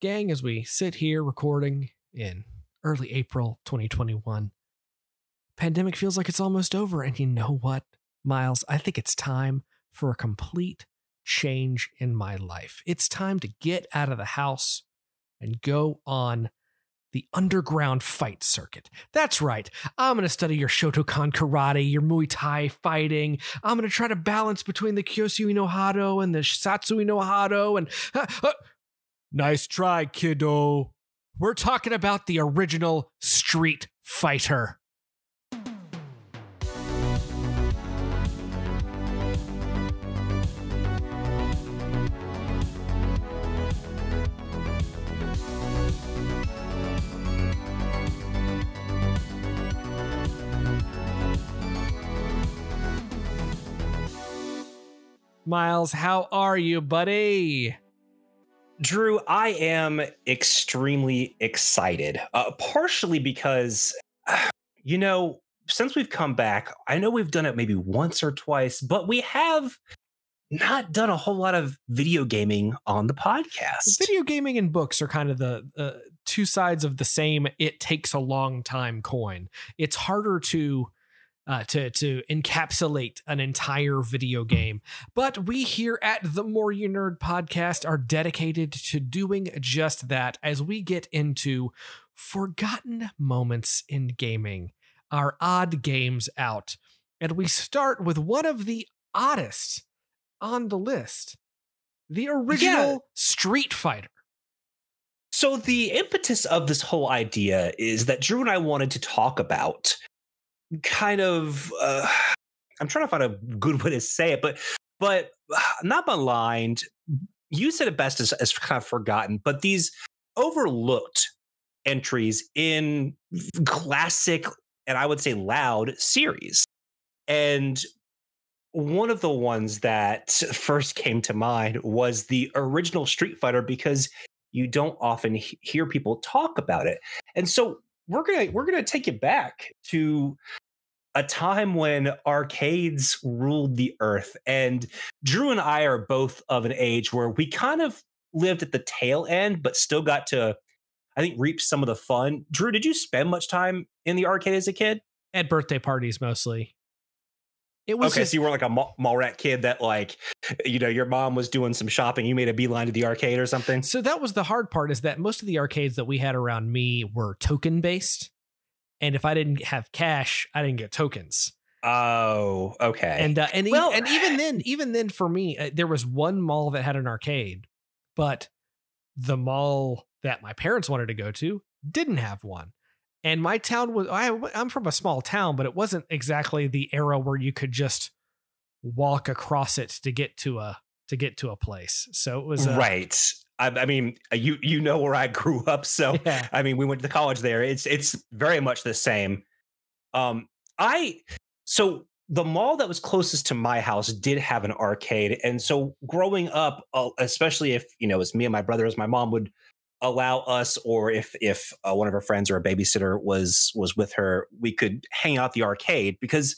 gang, as we sit here recording in early April 2021, pandemic feels like it's almost over. And you know what, Miles? I think it's time for a complete change in my life. It's time to get out of the house and go on the underground fight circuit. That's right. I'm going to study your Shotokan karate, your Muay Thai fighting. I'm going to try to balance between the Kyosui no Hado and the Satsui no Hado. And uh, uh, nice try, kiddo. We're talking about the original Street Fighter. Miles, how are you, buddy? Drew, I am extremely excited. Uh, partially because, you know, since we've come back, I know we've done it maybe once or twice, but we have not done a whole lot of video gaming on the podcast. Video gaming and books are kind of the uh, two sides of the same it takes a long time coin. It's harder to uh, to to encapsulate an entire video game. But we here at the More You Nerd podcast are dedicated to doing just that as we get into forgotten moments in gaming, our odd games out. And we start with one of the oddest on the list the original yeah. Street Fighter. So, the impetus of this whole idea is that Drew and I wanted to talk about kind of uh, I'm trying to find a good way to say it, but but not maligned. You said it best as, as kind of forgotten, but these overlooked entries in classic and I would say loud series. And one of the ones that first came to mind was the original Street Fighter because you don't often hear people talk about it. And so we're gonna we're gonna take it back to a time when arcades ruled the earth and drew and i are both of an age where we kind of lived at the tail end but still got to i think reap some of the fun. Drew did you spend much time in the arcade as a kid? At birthday parties mostly it was okay. Just, so you were like a mall, mall rat kid that, like, you know, your mom was doing some shopping. You made a beeline to the arcade or something. So that was the hard part. Is that most of the arcades that we had around me were token based, and if I didn't have cash, I didn't get tokens. Oh, okay. And uh, and well, and even then, even then, for me, uh, there was one mall that had an arcade, but the mall that my parents wanted to go to didn't have one. And my town was I, I'm from a small town, but it wasn't exactly the era where you could just walk across it to get to a to get to a place. So it was uh, right. I, I, mean, uh, you you know where I grew up, so yeah. I mean, we went to the college there. It's it's very much the same. Um, I so the mall that was closest to my house did have an arcade, and so growing up, uh, especially if you know, it was me and my brother, as my mom would allow us or if if uh, one of her friends or a babysitter was was with her we could hang out the arcade because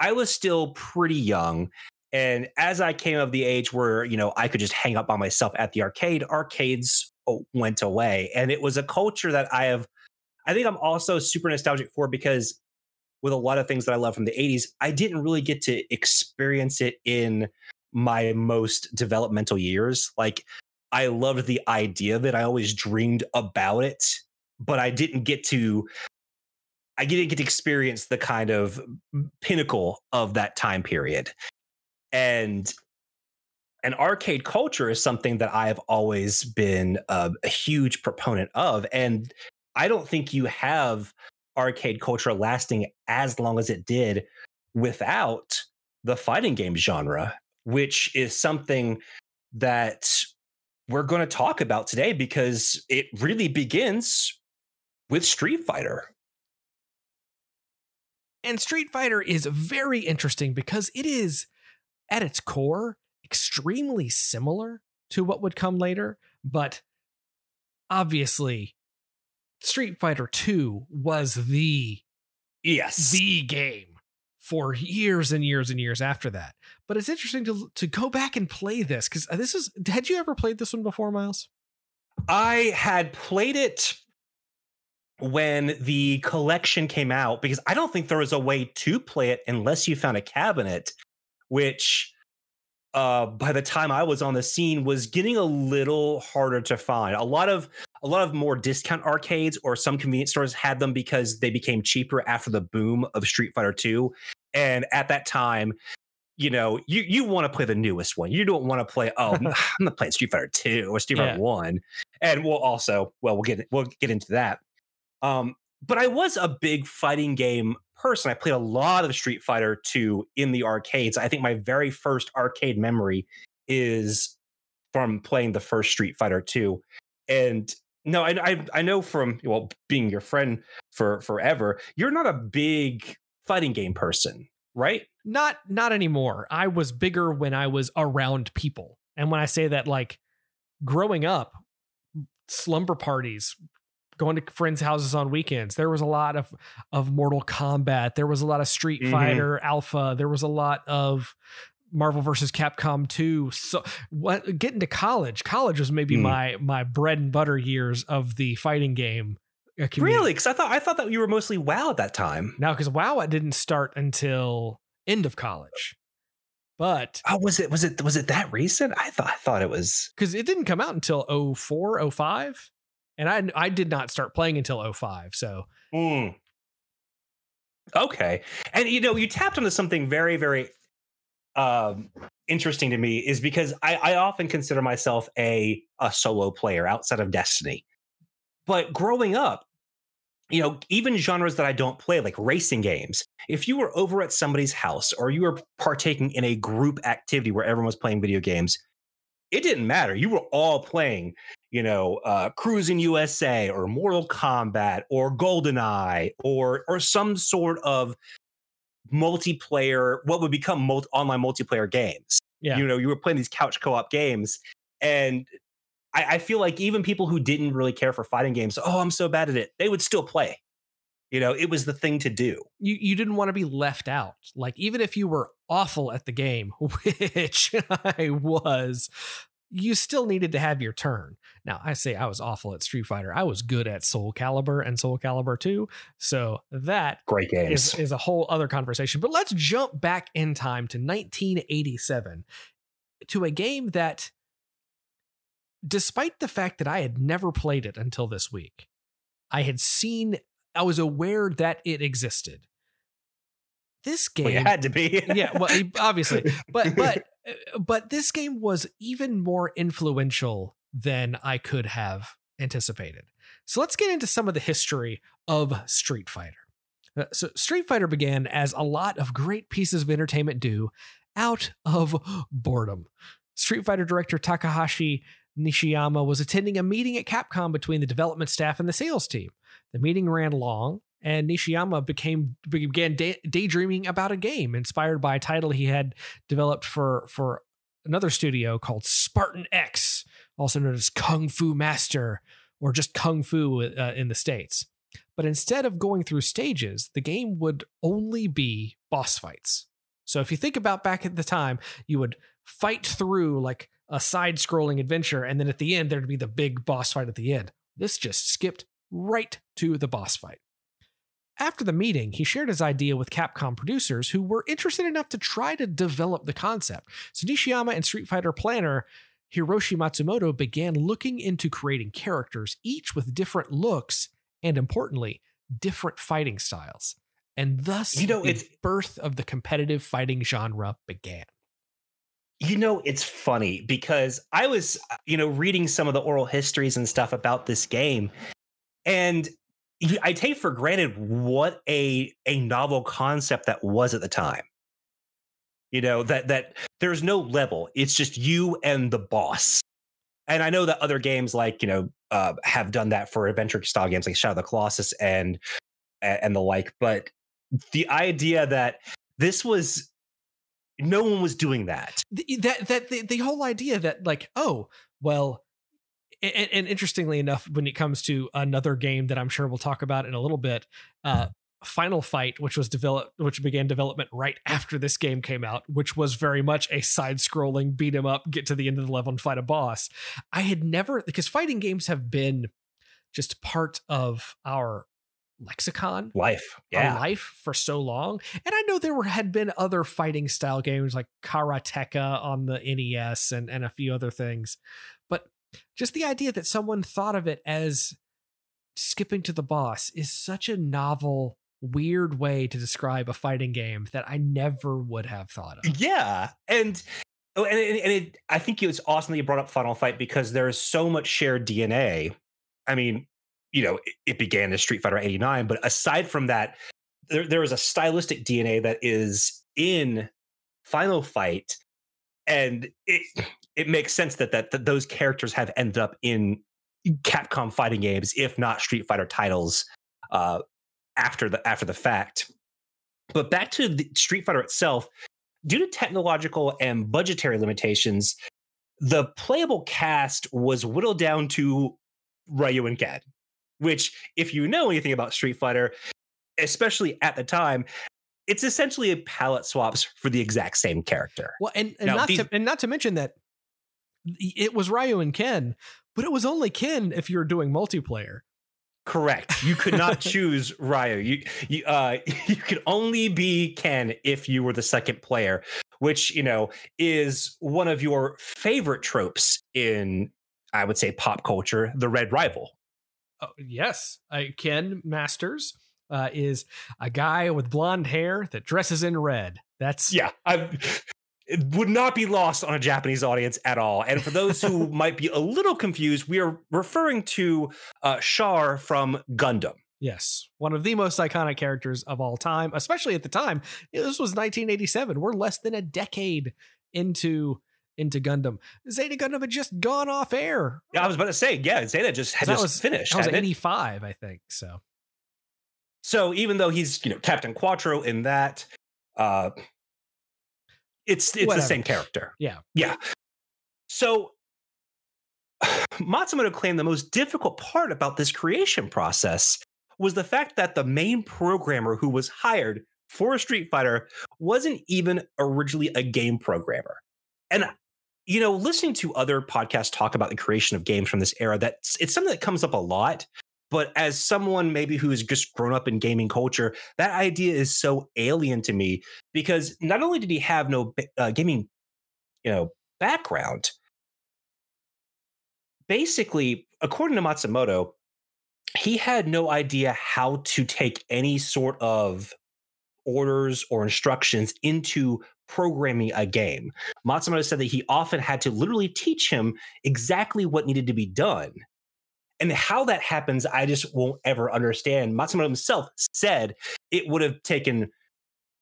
i was still pretty young. And as i came of the age where you know i could just hang out by myself at the arcade arcades oh, went away. And it was a culture that i have i think i'm also super nostalgic for because with a lot of things that i love from the 80s i didn't really get to experience it in my most developmental years. Like I loved the idea of it. I always dreamed about it, but I didn't get to I didn't get to experience the kind of pinnacle of that time period. And an arcade culture is something that I've always been a huge proponent of. And I don't think you have arcade culture lasting as long as it did without the fighting game genre, which is something that we're going to talk about today because it really begins with Street Fighter. And Street Fighter is very interesting because it is, at its core, extremely similar to what would come later. But obviously, Street Fighter 2 was the yes the game for years and years and years after that. But it's interesting to to go back and play this because this is. Had you ever played this one before, Miles? I had played it when the collection came out because I don't think there was a way to play it unless you found a cabinet, which uh, by the time I was on the scene was getting a little harder to find. A lot of a lot of more discount arcades or some convenience stores had them because they became cheaper after the boom of Street Fighter 2. And at that time, you know, you you want to play the newest one. You don't want to play, oh, I'm not playing Street Fighter 2 or Street yeah. Fighter 1. And we'll also, well, we'll get we'll get into that. Um, but I was a big fighting game person. I played a lot of Street Fighter 2 in the arcades. I think my very first arcade memory is from playing the first Street Fighter 2. And no, I, I, I know from well being your friend for forever, you're not a big fighting game person, right? Not not anymore. I was bigger when I was around people. And when I say that like growing up, slumber parties, going to friends' houses on weekends. There was a lot of of Mortal Kombat. There was a lot of Street mm-hmm. Fighter Alpha. There was a lot of Marvel versus Capcom 2. So what getting to college, college was maybe mm. my my bread and butter years of the fighting game. Uh, community. Really? Because I thought I thought that you were mostly WoW at that time. No, because WoW I didn't start until end of college. But oh, was it was it was it that recent? I thought I thought it was because it didn't come out until 04, 05 and I I did not start playing until 05. So mm. okay, and you know you tapped onto something very very um, interesting to me is because I, I often consider myself a a solo player outside of Destiny, but growing up. You know, even genres that I don't play, like racing games, if you were over at somebody's house or you were partaking in a group activity where everyone was playing video games, it didn't matter. You were all playing you know, uh, Cruis'n USA or Mortal Kombat or GoldenEye or or some sort of multiplayer, what would become multi- online multiplayer games. Yeah. You know, you were playing these couch co-op games, and I, I feel like even people who didn't really care for fighting games, oh, I'm so bad at it, they would still play. You know, it was the thing to do. You you didn't want to be left out. Like even if you were awful at the game, which I was, you still needed to have your turn. Now, I say I was awful at Street Fighter. I was good at Soul Calibur and Soul Calibur 2. So that great games is, is a whole other conversation. But let's jump back in time to 1987 to a game that, despite the fact that I had never played it until this week, I had seen, I was aware that it existed this game well, had to be yeah well obviously but but uh, but this game was even more influential than I could have anticipated. So let's get into some of the history of Street Fighter. Uh, so Street Fighter began as a lot of great pieces of entertainment do out of boredom. Street Fighter director Takahashi Nishiyama was attending a meeting at Capcom between the development staff and the sales team. The meeting ran long, and Nishiyama became began day, daydreaming about a game inspired by a title he had developed for for another studio called Spartan X, also known as Kung Fu Master or just Kung Fu uh, in the states. But instead of going through stages, the game would only be boss fights. So if you think about back at the time, you would fight through like a side scrolling adventure, and then at the end, there'd be the big boss fight at the end. This just skipped right to the boss fight. After the meeting, he shared his idea with Capcom producers who were interested enough to try to develop the concept. So Nishiyama and Street Fighter planner Hiroshi Matsumoto began looking into creating characters, each with different looks and, importantly, different fighting styles. And thus, you know, the it's, birth of the competitive fighting genre began. You know, it's funny because I was, you know, reading some of the oral histories and stuff about this game, and I take for granted what a a novel concept that was at the time. You know that that there's no level; it's just you and the boss. And I know that other games like you know uh, have done that for adventure style games like Shadow of the Colossus and and the like. But the idea that this was no one was doing that. The, that that the, the whole idea that like oh well and, and, interestingly enough, when it comes to another game that I'm sure we'll talk about in a little bit, uh, Final Fight, which was developed, which began development right after this game came out, which was very much a side-scrolling beat 'em up, get to the end of the level and fight a boss. I had never because fighting games have been just part of our lexicon life yeah life for so long and i know there were had been other fighting style games like karateka on the nes and and a few other things but just the idea that someone thought of it as skipping to the boss is such a novel weird way to describe a fighting game that I never would have thought of. Yeah. And oh, and, and it, I think it was awesome that you brought up Final Fight because there is so much shared DNA. I mean, you know, it, it began as Street Fighter 89, but aside from that, there, there is a stylistic DNA that is in Final Fight. And it it makes sense that, that that those characters have ended up in Capcom fighting games, if not Street Fighter titles, uh, after the after the fact. But back to the Street Fighter itself, due to technological and budgetary limitations, the playable cast was whittled down to Ryu and Ken, which, if you know anything about Street Fighter, especially at the time, it's essentially a palette swaps for the exact same character. Well, and, and now, not these, to and not to mention that it was Ryu and Ken, but it was only Ken if you were doing multiplayer. Correct. You could not choose Ryu. You you uh you could only be Ken if you were the second player, which you know is one of your favorite tropes in I would say pop culture, the red rival. Oh, yes, I, Ken Masters uh, is a guy with blonde hair that dresses in red. That's yeah. I've it would not be lost on a Japanese audience at all. And for those who might be a little confused, we are referring to uh, Char from Gundam. Yes, one of the most iconic characters of all time, especially at the time. This was 1987. We're less than a decade into into Gundam. Zeta Gundam had just gone off air. Yeah, I was about to say, yeah, Zeta just had just was, finished. That was 85. I think. So, so even though he's you know Captain Quattro in that, uh, it's it's Whatever. the same character. Yeah. Yeah. So Matsumoto claimed the most difficult part about this creation process was the fact that the main programmer who was hired for Street Fighter wasn't even originally a game programmer. And you know, listening to other podcasts talk about the creation of games from this era, that it's something that comes up a lot. But as someone maybe who has just grown up in gaming culture, that idea is so alien to me because not only did he have no uh, gaming, you know, background, basically, according to Matsumoto, he had no idea how to take any sort of orders or instructions into programming a game. Matsumoto said that he often had to literally teach him exactly what needed to be done. And how that happens, I just won't ever understand. Matsumoto himself said it would have taken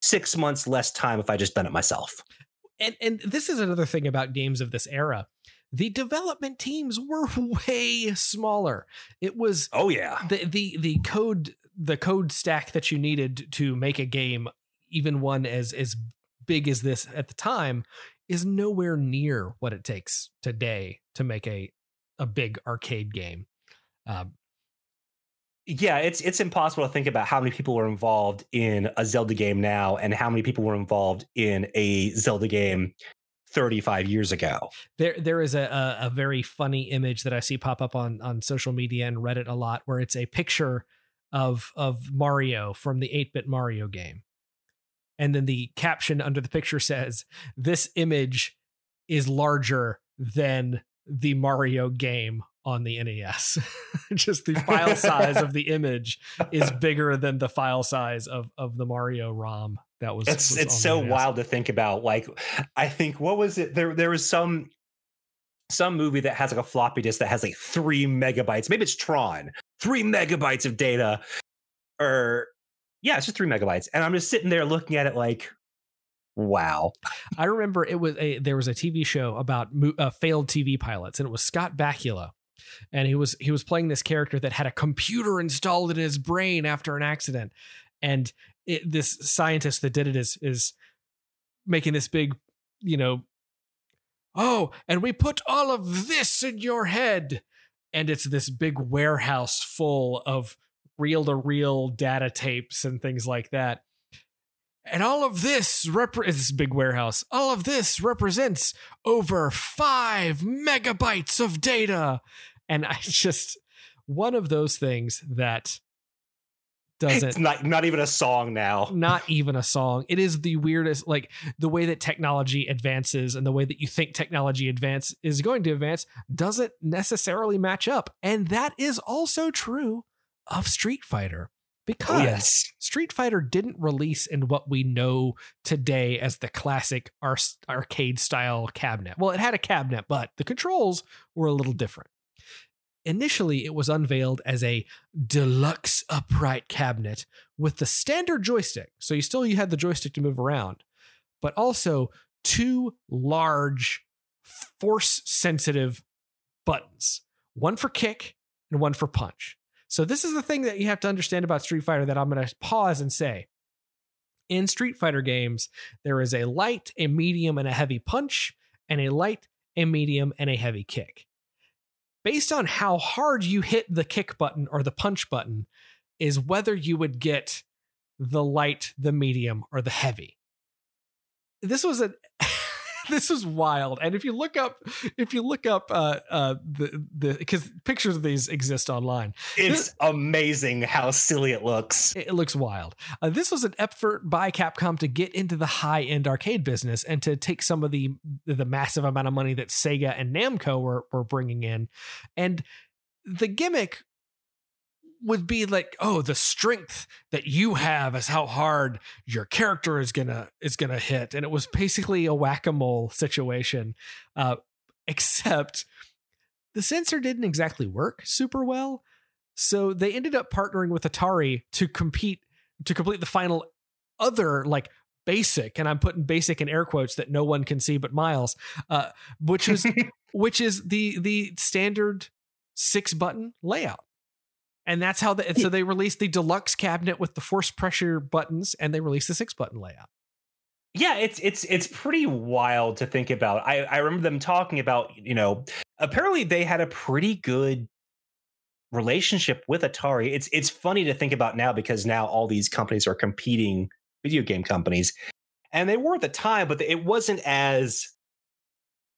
six months less time if I just done it myself. And and this is another thing about games of this era. The development teams were way smaller. It was oh yeah the the the code the code stack that you needed to make a game, even one as as big as this at the time, is nowhere near what it takes today to make a a big arcade game. Um, yeah, it's it's impossible to think about how many people were involved in a Zelda game now and how many people were involved in a Zelda game 35 years ago. There there is a, a, a very funny image that I see pop up on on social media and Reddit a lot where it's a picture of of Mario from the 8-bit Mario game. And then the caption under the picture says, "This image is larger than the Mario game on the NES. Just the file size of the image is bigger than the file size of of the Mario ROM that was. It's was it's so wild to think about. Like, I think what was it? There there was some some movie that has like a floppy disk that has like three megabytes. Maybe it's Tron, three megabytes of data, or yeah, it's just three megabytes. And I'm just sitting there looking at it like, Wow. I remember it was a there was a TV show about uh, failed TV pilots and it was Scott Bakula and he was he was playing this character that had a computer installed in his brain after an accident and it, this scientist that did it is is making this big you know oh and we put all of this in your head and it's this big warehouse full of reel to reel data tapes and things like that. And all of this rep- this big warehouse. All of this represents over five megabytes of data. And I just one of those things that doesn't it's not not even a song now not even a song it is the weirdest like the way that technology advances and the way that you think technology advance is going to advance doesn't necessarily match up and that is also true of street fighter oh, because oh, yes. street fighter didn't release in what we know today as the classic arcade style cabinet well it had a cabinet but the controls were a little different Initially, it was unveiled as a deluxe upright cabinet with the standard joystick. So you still you had the joystick to move around, but also two large force sensitive buttons, one for kick and one for punch. So this is the thing that you have to understand about Street Fighter that I'm going to pause and say. In Street Fighter games, there is a light, a medium, and a heavy punch, and a light, a medium, and a heavy kick based on how hard you hit the kick button or the punch button is whether you would get the light, the medium, or the heavy. This was a this is wild. And if you look up, if you look up uh, uh, the the because pictures of these exist online, it's this, amazing how silly it looks. It looks wild. Uh, this was an effort by Capcom to get into the high end arcade business and to take some of the the massive amount of money that Sega and Namco were were bringing in, and the gimmick would be like oh the strength that you have is how hard your character is gonna is gonna hit. And it was basically a whack-a-mole situation uh, except the sensor didn't exactly work super well so they ended up partnering with atari to compete to complete the final other like basic and i'm putting basic in air quotes that no one can see but miles uh, which is which is the the standard six button layout and that's how the so they released the deluxe cabinet with the force pressure buttons and they released the six button layout. Yeah it's it's it's pretty wild to think about. I i remember them talking about you know apparently they had a pretty good relationship with atari. It's it's funny to think about now because now all these companies are competing video game companies and they were at the time but it wasn't as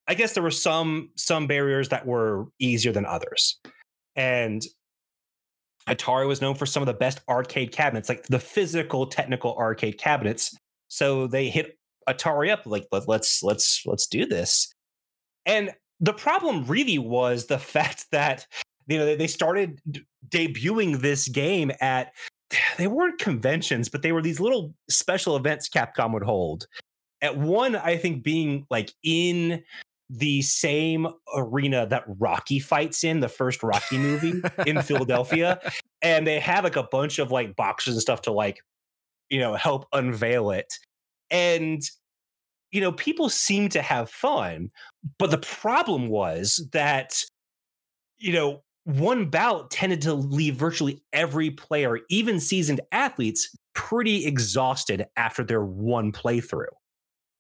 i guess there were some some barriers that were easier than others. And Atari was known for some of the best arcade cabinets, like the physical technical arcade cabinets. So they hit Atari up like Let, let's let's let's do this. And the problem really was the fact that you know they started debuting this game at they weren't conventions, but they were these little special events Capcom would hold. At one, I think being like in the same arena that Rocky fights in, the first Rocky movie in Philadelphia. And they have like a bunch of like boxes and stuff to like, you know, help unveil it. And, you know, people seem to have fun. But the problem was that, you know, one bout tended to leave virtually every player, even seasoned athletes, pretty exhausted after their one playthrough.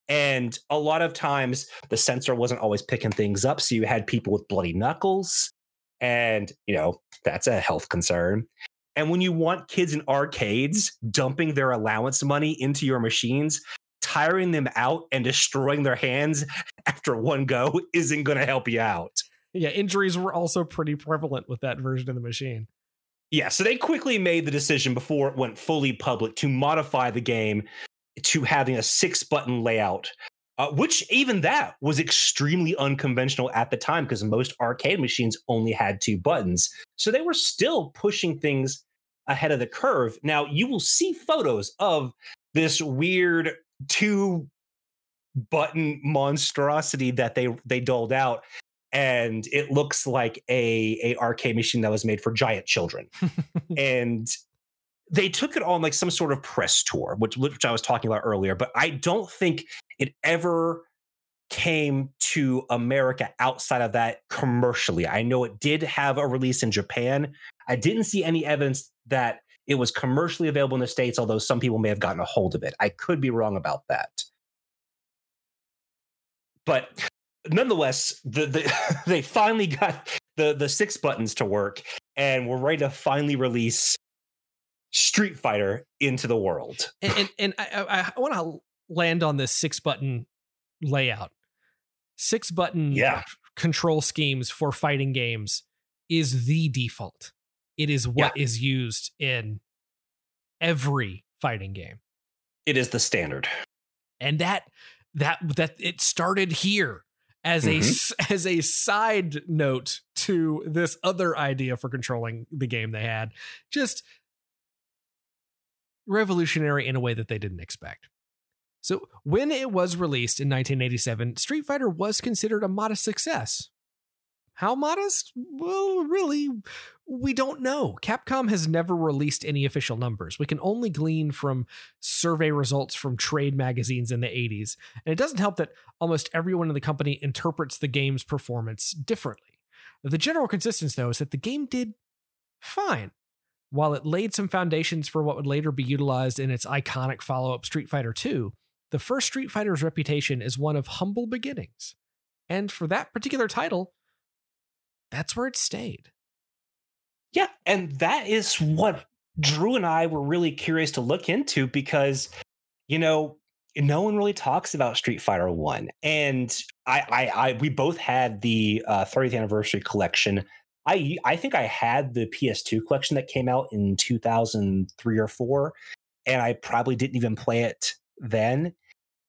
And a lot of times the sensor wasn't always picking things up. So you had people with bloody knuckles. And, you know, that's a health concern. And when you want kids in arcades dumping their allowance money into your machines, tiring them out and destroying their hands after one go isn't going to help you out. Yeah, injuries were also pretty prevalent with that version of the machine. Yeah, so they quickly made the decision before it went fully public to modify the game to having a six button layout, uh, which even that was extremely unconventional at the time because most arcade machines only had two buttons. So they were still pushing things ahead of the curve. Now you will see photos of this weird two button monstrosity that they they doled out and it looks like a a arcade machine that was made for giant children and they took it on like some sort of press tour, which which I was talking about earlier, but I don't think it ever came to America outside of that commercially. I know it did have a release in Japan. I didn't see any evidence that it was commercially available in the States, although some people may have gotten a hold of it. I could be wrong about that. But nonetheless, the, the they finally got the the six buttons to work and we're ready to finally release Street Fighter into the world. And and, and I, I want to land on this six button layout. Six button yeah. control schemes for fighting games is the default. It is what yeah. is used in every fighting game. It is the standard. And that that that it started here as mm-hmm. a as a side note to this other idea for controlling the game they had. Just revolutionary in a way that they didn't expect. So, when it was released in 1987, Street Fighter was considered a modest success. How modest? Well, really, we don't know. Capcom has never released any official numbers. We can only glean from survey results from trade magazines in the 80s. And it doesn't help that almost everyone in the company interprets the game's performance differently. The general consistency, though, is that the game did fine. While it laid some foundations for what would later be utilized in its iconic follow up Street Fighter II, the first Street Fighter's reputation is one of humble beginnings. And for that particular title, that's where it stayed. Yeah, and that is what Drew and I were really curious to look into because, you know, no one really talks about Street Fighter One, and I, I, I, we both had the uh, 30th anniversary collection I I think I had the PS2 collection that came out in 2003 or 4 and I probably didn't even play it then.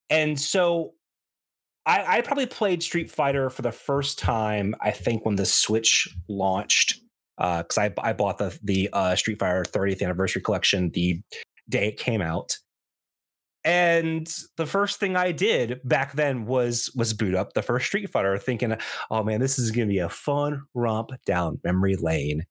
And so I, I probably played Street Fighter for the first time I think when the Switch launched because uh, I I bought the the uh, Street Fighter 30th anniversary collection the day it came out and the first thing I did back then was was boot up the first Street Fighter, thinking, "Oh man, this is going to be a fun romp down memory lane."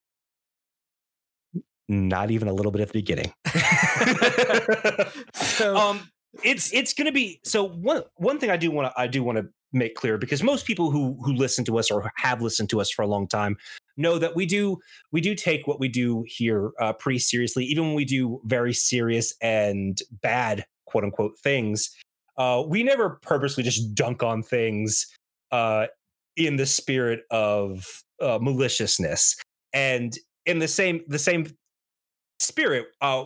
Not even a little bit at the beginning. so, um, it's it's going to be so one one thing I do want to I do want to make clear because most people who who listen to us or have listened to us for a long time know that we do we do take what we do here uh, pretty seriously even when we do very serious and bad quote unquote things, uh, we never purposely just dunk on things uh, in the spirit of uh, maliciousness. And in the same the same spirit, uh,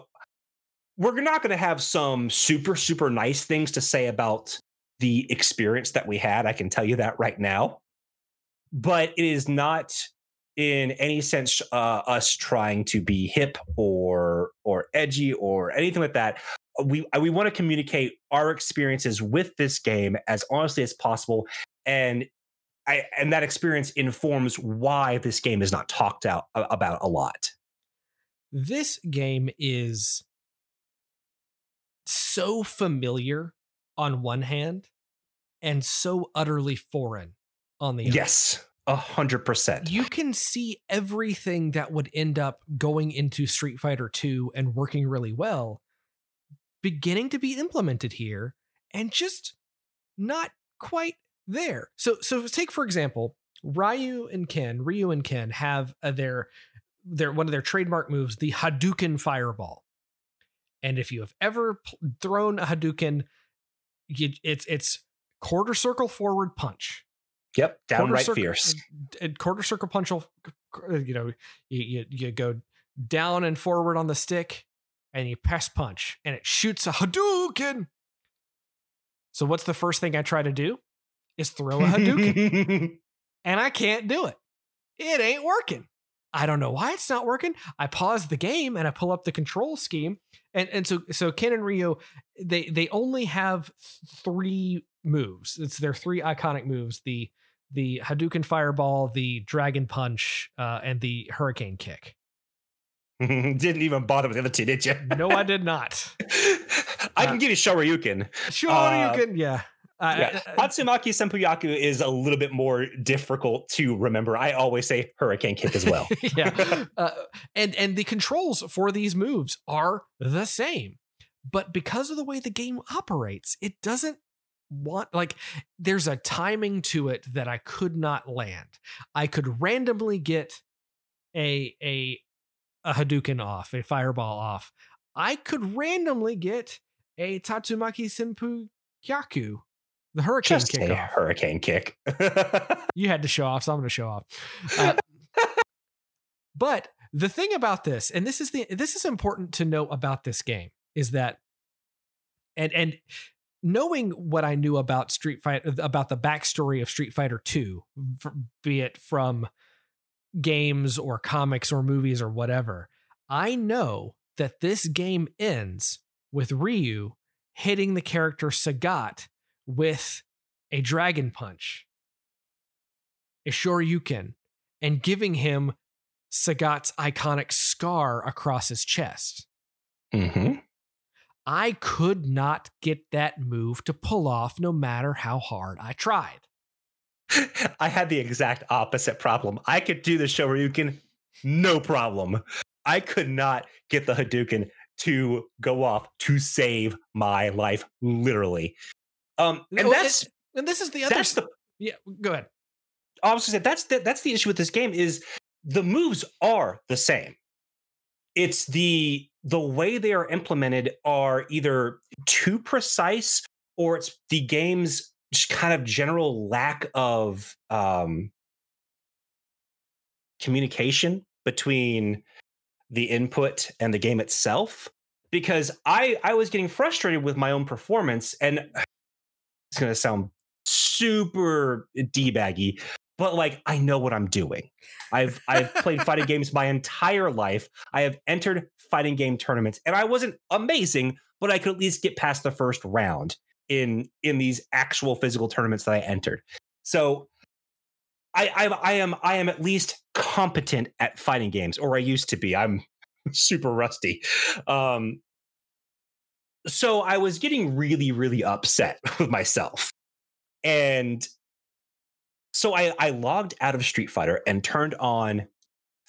we're not going to have some super super nice things to say about the experience that we had. I can tell you that right now. But it is not in any sense uh, us trying to be hip or or edgy or anything like that we uh, we want to communicate our experiences with this game as honestly as possible and I, and that experience informs why this game is not talked out about a lot. This game is so familiar on one hand and so utterly foreign on the other. Yes, a hundred percent. You can see everything that would end up going into Street Fighter 2 and working really well beginning to be implemented here and just not quite there. So so take for example, Ryu and Ken, Ryu and Ken have uh, their their one of their trademark moves, the Hadouken fireball. And if you have ever thrown a Hadouken, you, it's it's quarter circle forward punch. Yep, downright circle, fierce. Quarter circle punch. You know, you, you you go down and forward on the stick, and you press punch and it shoots a Hadouken. So what's the first thing I try to do? Is throw a Hadouken. and I can't do it. It ain't working. I don't know why it's not working. I pause the game and I pull up the control scheme. And and so so Ken and Ryu, they they only have three moves. It's their three iconic moves. The the Hadouken Fireball, the Dragon Punch, uh, and the Hurricane Kick. Didn't even bother with the other two, did you? no, I did not. I can uh, give you Shoryuken. Shoryuken, uh, yeah. Uh, yeah. Tatsumaki Senpukyaku is a little bit more difficult to remember. I always say Hurricane Kick as well. yeah, uh, and and the controls for these moves are the same, but because of the way the game operates, it doesn't want like there's a timing to it that I could not land. I could randomly get a a a Hadouken off, a fireball off, I could randomly get a Tatsumaki Senpu Kyaku, the hurricane Just kick. Off. Hurricane kick. you had to show off, so I'm going to show off. Uh, But the thing about this, and this is the this is important to know about this game, is that and and knowing what I knew about Street Fighter about the backstory of Street Fighter 2, be it from games or comics or movies or whatever, I know that this game ends with Ryu hitting the character Sagat with a dragon punch, a Shoryuken, and giving him Sagat's iconic scar across his chest. Mm-hmm. I could not get that move to pull off no matter how hard I tried. I had the exact opposite problem. I could do the Shoryuken, no problem. I could not get the Hadouken to go off to save my life, literally. Um, and that's and this is the other. That's the, yeah, go ahead. I was say that's the, that's the issue with this game is the moves are the same. It's the the way they are implemented are either too precise or it's the game's just kind of general lack of um, communication between the input and the game itself because i i was getting frustrated with my own performance and it's going to sound super debaggy but like I know what I'm doing. I've I've played fighting games my entire life. I have entered fighting game tournaments and I wasn't amazing, but I could at least get past the first round in in these actual physical tournaments that I entered. So I I, I am I am at least competent at fighting games or I used to be. I'm super rusty. Um so I was getting really really upset with myself. And so I, I logged out of Street Fighter and turned on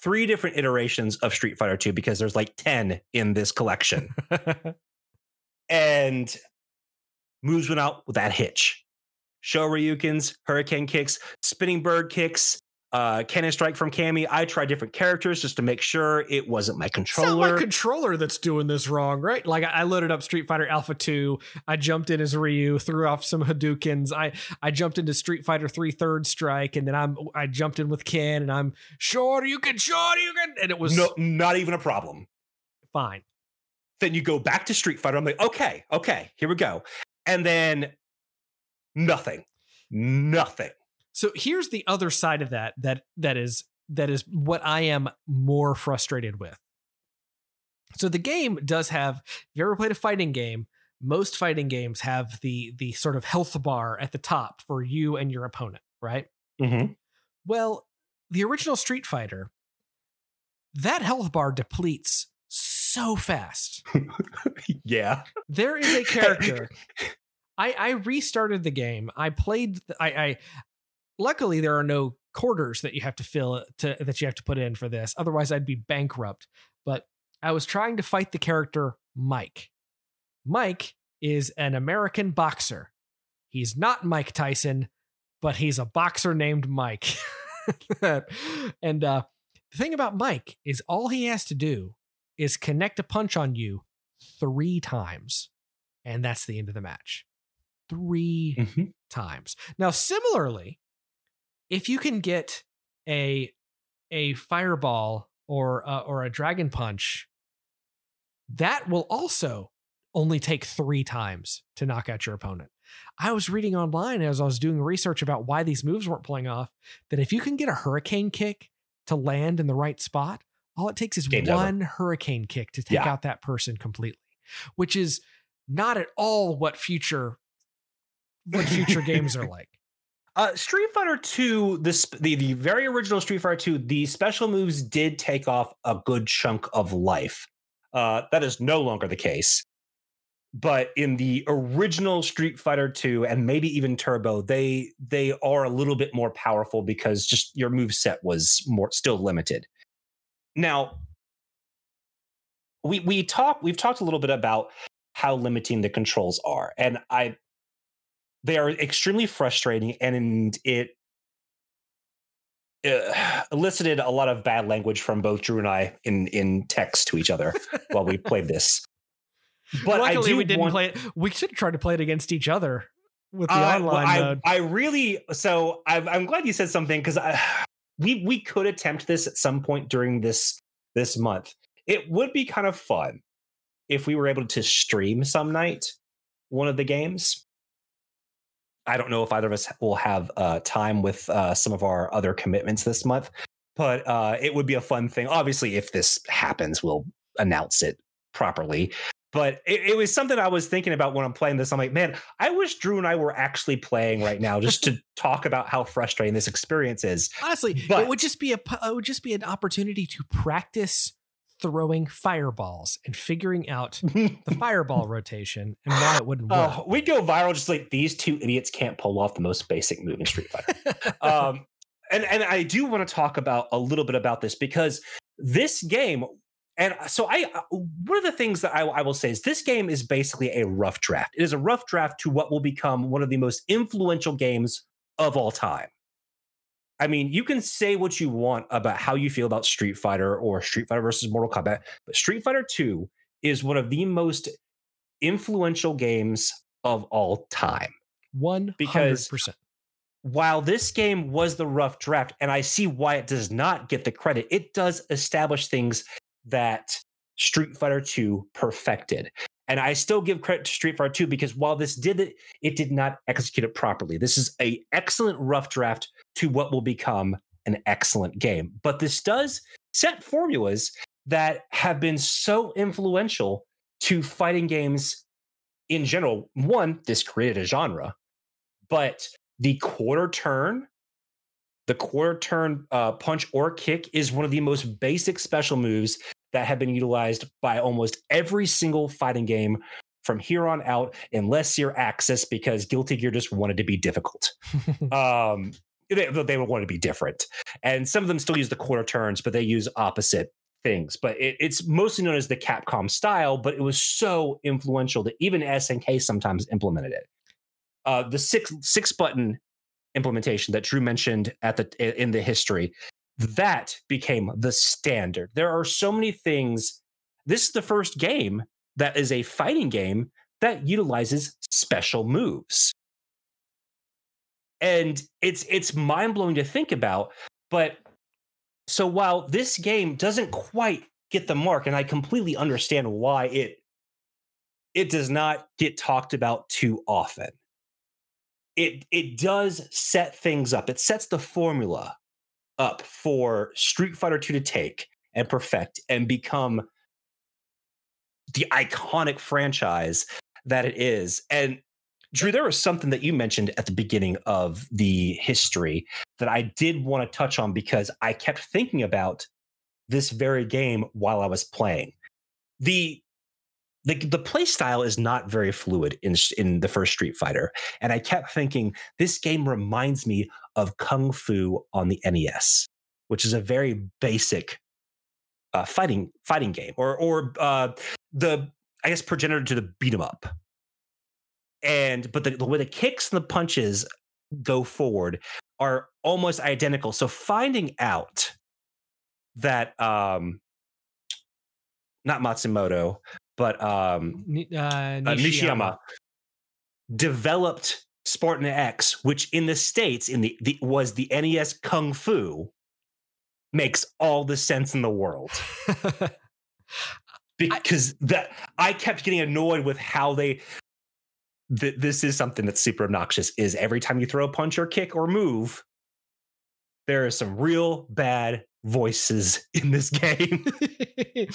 three different iterations of Street Fighter 2 because there's like 10 in this collection. and moves went out with that hitch. Shoryukens, Hurricane kicks, spinning bird kicks, uh, Cannon Strike from Cammy. I tried different characters just to make sure it wasn't my controller. It's my controller that's doing this wrong, right? Like I loaded up Street Fighter Alpha 2. I jumped in as Ryu, threw off some Hadoukens. I I jumped into Street Fighter 3 Third Strike, and then I'm I jumped in with Ken, and I'm sure you can, sure you can, and it was no, not even a problem. Fine. Then you go back to Street Fighter. I'm like, okay, okay, here we go, and then nothing, nothing so here's the other side of that that that is that is what I am more frustrated with. So the game does have if you ever played a fighting game, most fighting games have the the sort of health bar at the top for you and your opponent, right? Mm-hmm. Well, the original Street Fighter, that health bar depletes so fast. yeah. There is a character. I, I restarted the game. I played. I, I luckily there are no quarters that you have to fill to that you have to put in for this otherwise i'd be bankrupt but i was trying to fight the character mike mike is an american boxer he's not mike tyson but he's a boxer named mike and uh, the thing about mike is all he has to do is connect a punch on you three times and that's the end of the match 3 mm-hmm. times now similarly if you can get a a fireball or uh, or a dragon punch, that will also only take three times to knock out your opponent. I was reading online as I was doing research about why these moves weren't playing off that if you can get a hurricane kick to land in the right spot, all it takes is Game's one over. hurricane kick to take yeah. out that person completely, which is not at all what future what future games are like. Uh, Street Fighter 2, this the, the very original Street Fighter 2, the special moves did take off a good chunk of life. Uh, that is no longer the case. But in the original Street Fighter 2 and maybe even Turbo, they they are a little bit more powerful because just your move set was more still limited. Now, we we talk we've talked a little bit about how limiting the controls are, and I they are extremely frustrating and it uh, elicited a lot of bad language from both Drew and I in in text to each other while we played this. But luckily we didn't want, play it. We should have tried to play it against each other with the uh, online I, mode. I really so I, am glad you said something because we we could attempt this at some point during this this month. It would be kind of fun if we were able to stream some night one of the games. I don't know if either of us will have uh, time with uh, some of our other commitments this month, but uh, it would be a fun thing. Obviously, if this happens, we'll announce it properly. But it, it, was something I was thinking about when I'm playing this. I'm like, man, I wish Drew and I were actually playing right now, just to talk about how frustrating this experience is. Honestly, but, it would just be a it would just be an opportunity to practice throwing fireballs and figuring out the fireball rotation and why it wouldn't work. Oh, we go viral just like these two idiots can't pull off the most basic move in Street Fighter. um, and and I do want to talk about a little bit about this because this game and so I uh, one of the things that I, I, will say is this game is basically a rough draft. It is a rough draft to what will become one of the most influential games of all time. I mean, you can say what you want about how you feel about Street Fighter or Street Fighter versus Mortal Kombat, but Street Fighter 2 is one of the most influential games of all time. 100%. Because while this game was the rough draft, and I see why it does not get the credit, it does establish things that Street Fighter 2 perfected. And I still give credit to Street Fighter 2 because while this did it, it did not execute it properly. This is a excellent rough draft to what will become an excellent game. But this does set formulas that have been so influential to fighting games in general. One, this created a genre, but the quarter turn the quarter turn uh, punch or kick is one of the most basic special moves that have been utilized by almost every single fighting game from here on out, unless you're Arc Sys, because Guilty Gear just wanted to be difficult. um, they, they would want to be different. And some of them still use the quarter turns, but they use opposite things. But it, it's mostly known as the Capcom style, but it was so influential that even SNK sometimes implemented it. Uh, the six six button implementation that Drew mentioned at the in the history, that became the standard. There are so many things. This is the first game that is a fighting game that utilizes special moves. And it's it's mind-blowing to think about, but so while this game doesn't quite get the mark and I completely understand why it it does not get talked about too often it it does set things up. It sets the formula up for Street Fighter 2 to take and perfect and become the iconic franchise that it is. And Drew, there was something that you mentioned at the beginning of the history that I did want to touch on because I kept thinking about this very game while I was playing. The the the play style is not very fluid in in the first Street Fighter, and I kept thinking this game reminds me of Kung Fu on the NES, which is a very basic uh, fighting fighting game, or or uh, the I guess progenitor to the beat 'em up. And but the, the way the kicks and the punches go forward are almost identical. So finding out that um not Matsumoto, but um, uh, Nishiyama. Uh, Nishiyama. developed Spartan X, which in the states in the, the was the NES Kung Fu, makes all the sense in the world. because I, that I kept getting annoyed with how they. Th- this is something that's super obnoxious. Is every time you throw a punch or kick or move, there are some real bad voices in this game.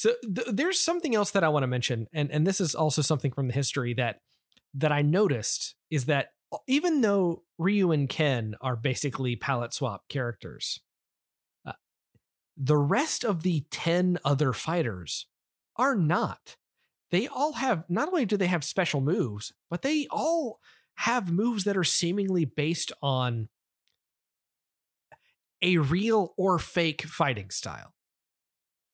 So th- there's something else that I want to mention, and and this is also something from the history that that I noticed is that even though Ryu and Ken are basically palette swap characters, uh, the rest of the ten other fighters are not. They all have not only do they have special moves, but they all have moves that are seemingly based on a real or fake fighting style.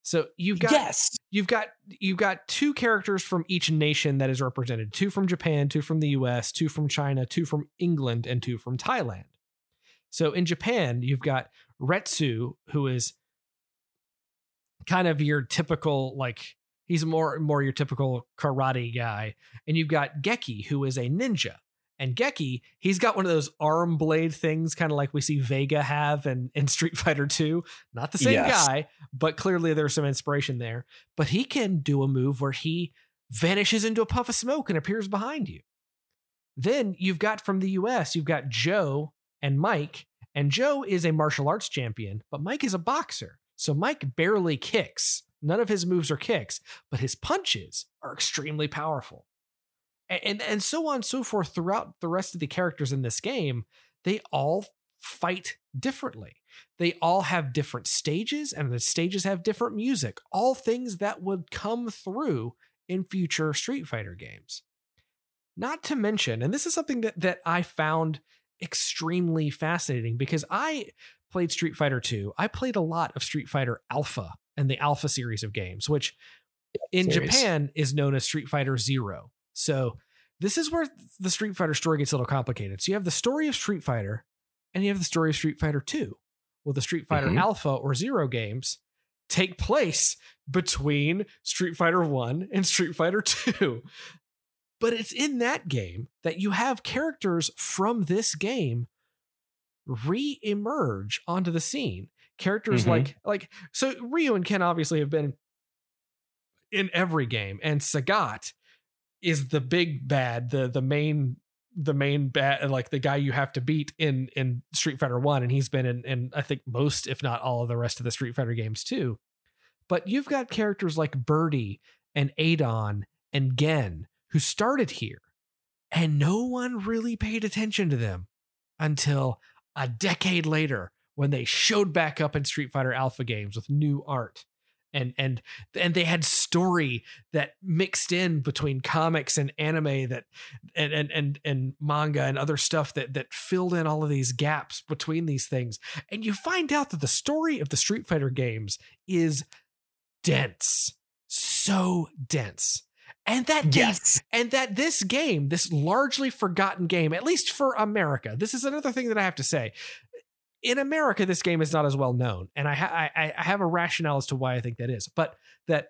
So you've got yes. you've got you've got two characters from each nation that is represented. Two from Japan, two from the US, two from China, two from England, and two from Thailand. So in Japan, you've got Retsu, who is kind of your typical like he's more more your typical karate guy, and you've got Geki, who is a ninja. And Geki, he's got one of those arm blade things, kind of like we see Vega have in, in Street Fighter 2. Not the same yes. guy, but clearly there's some inspiration there. But he can do a move where he vanishes into a puff of smoke and appears behind you. Then you've got from the US, you've got Joe and Mike. And Joe is a martial arts champion, but Mike is a boxer. So Mike barely kicks. None of his moves are kicks, but his punches are extremely powerful. And, and, and so on and so forth throughout the rest of the characters in this game, they all fight differently. They all have different stages, and the stages have different music, all things that would come through in future Street Fighter games. Not to mention, and this is something that, that I found extremely fascinating because I played Street Fighter 2. I played a lot of Street Fighter Alpha and the Alpha series of games, which in series. Japan is known as Street Fighter Zero. So this is where the Street Fighter story gets a little complicated. So you have the story of Street Fighter and you have the story of Street Fighter 2. Well, the Street Fighter mm-hmm. Alpha or Zero games take place between Street Fighter 1 and Street Fighter 2. But it's in that game that you have characters from this game re-emerge onto the scene. Characters mm-hmm. like like so Ryu and Ken obviously have been in every game, and Sagat is the big bad, the the main the main bad like the guy you have to beat in in Street Fighter 1 and he's been in in I think most if not all of the rest of the Street Fighter games too. But you've got characters like Birdie and Adon and Gen who started here and no one really paid attention to them until a decade later when they showed back up in Street Fighter Alpha games with new art and and and they had story that mixed in between comics and anime that and and and, and manga and other stuff that that filled in all of these gaps between these things and you find out that the story of the Street Fighter games is dense so dense and that yes. and that this game, this largely forgotten game, at least for America, this is another thing that I have to say. In America, this game is not as well known, and I, ha- I, I have a rationale as to why I think that is. But that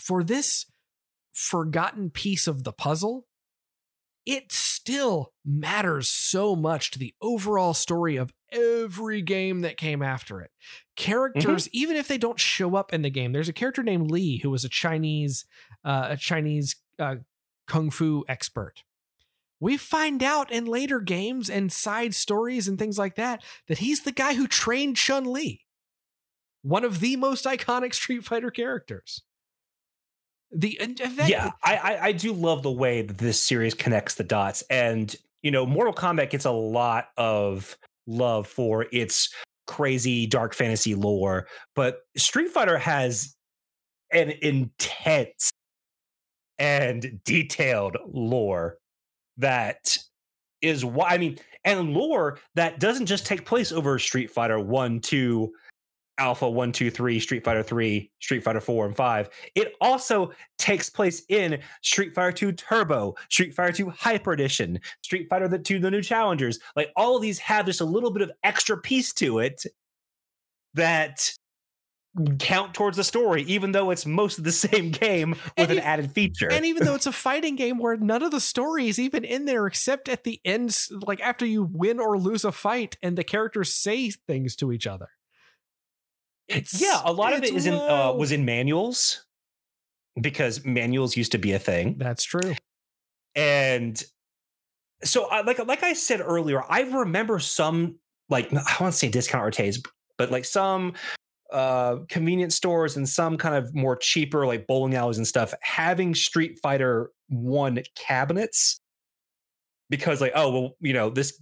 for this forgotten piece of the puzzle, it still matters so much to the overall story of every game that came after it. Characters, mm-hmm. even if they don't show up in the game, there's a character named Lee who was a Chinese, uh, a Chinese uh, kung fu expert. We find out in later games and side stories and things like that that he's the guy who trained Chun Li, one of the most iconic Street Fighter characters. The that, yeah, I, I I do love the way that this series connects the dots, and you know, Mortal Kombat gets a lot of love for its crazy dark fantasy lore, but Street Fighter has an intense and detailed lore that is why I mean, and lore that doesn't just take place over Street Fighter 1, 2, Alpha One, Two, Three, Street Fighter 3, Street Fighter 4, and 5. It also takes place in Street Fighter 2 Turbo, Street Fighter 2 Hyper Edition, Street Fighter the 2 The New Challengers. Like all of these have just a little bit of extra piece to it that count towards the story, even though it's most of the same game with an added feature. And even though it's a fighting game where none of the story is even in there except at the end, like after you win or lose a fight and the characters say things to each other. It's yeah, a lot of it is in uh, was in manuals because manuals used to be a thing. That's true. And so, like like I said earlier, I remember some like I want to say discount arcades, but like some uh convenience stores and some kind of more cheaper like bowling alleys and stuff having Street Fighter One cabinets because like oh well you know this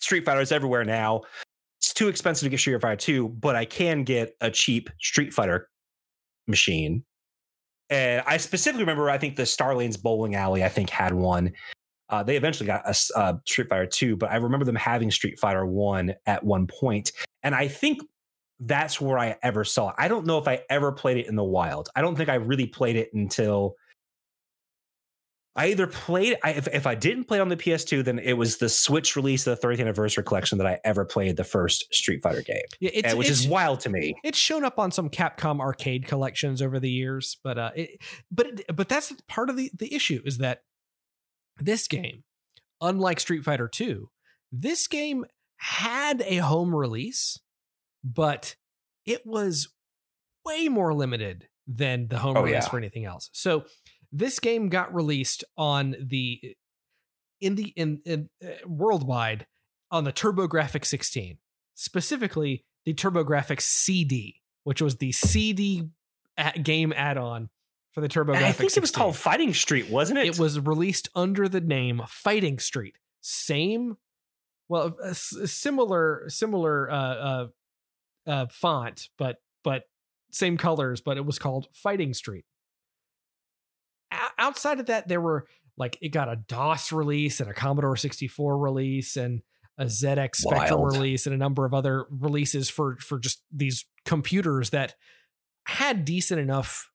Street Fighter is everywhere now it's too expensive to get Street Fighter 2, but I can get a cheap Street Fighter machine. And I specifically remember, I think the Starlanes Bowling Alley, I think, had one. Uh, they eventually got a uh, Street Fighter 2, but I remember them having Street Fighter 1 at one point. And I think that's where I ever saw it. I don't know if I ever played it in the wild. I don't think I really played it until I either played I, if, if I didn't play it on the PS2, then it was the Switch release of the 30th anniversary collection that I ever played the first Street Fighter game. Yeah, it's, and, which it's, is wild to me. It's shown up on some Capcom arcade collections over the years, but uh, it, but but that's part of the the issue is that this game unlike Street Fighter 2, this game had a home release, but it was way more limited than the home oh, release yeah. for anything else. So this game got released on the in the in, in uh, worldwide on the TurboGrafx 16, specifically the TurboGrafx CD, which was the CD at game add-on for the TurboGrafx. I think 16. it was called Fighting Street, wasn't it? It was released under the name Fighting Street. Same, well, a similar similar uh, uh, uh, font, but but same colors, but it was called Fighting Street. O- outside of that, there were like it got a DOS release and a Commodore 64 release and a ZX Spectrum Wild. release and a number of other releases for for just these computers that had decent enough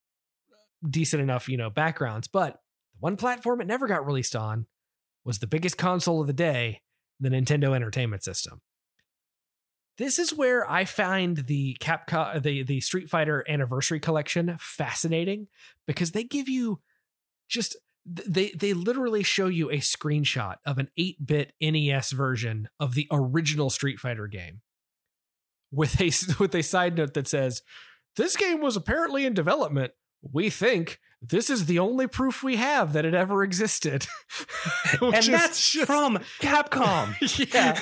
decent enough, you know, backgrounds, but the one platform it never got released on was the biggest console of the day, the Nintendo Entertainment System. This is where I find the Capcom the the Street Fighter Anniversary Collection fascinating because they give you just they they literally show you a screenshot of an 8-bit NES version of the original Street Fighter game with a with a side note that says this game was apparently in development we think this is the only proof we have that it ever existed. and that's just, from Capcom. yeah.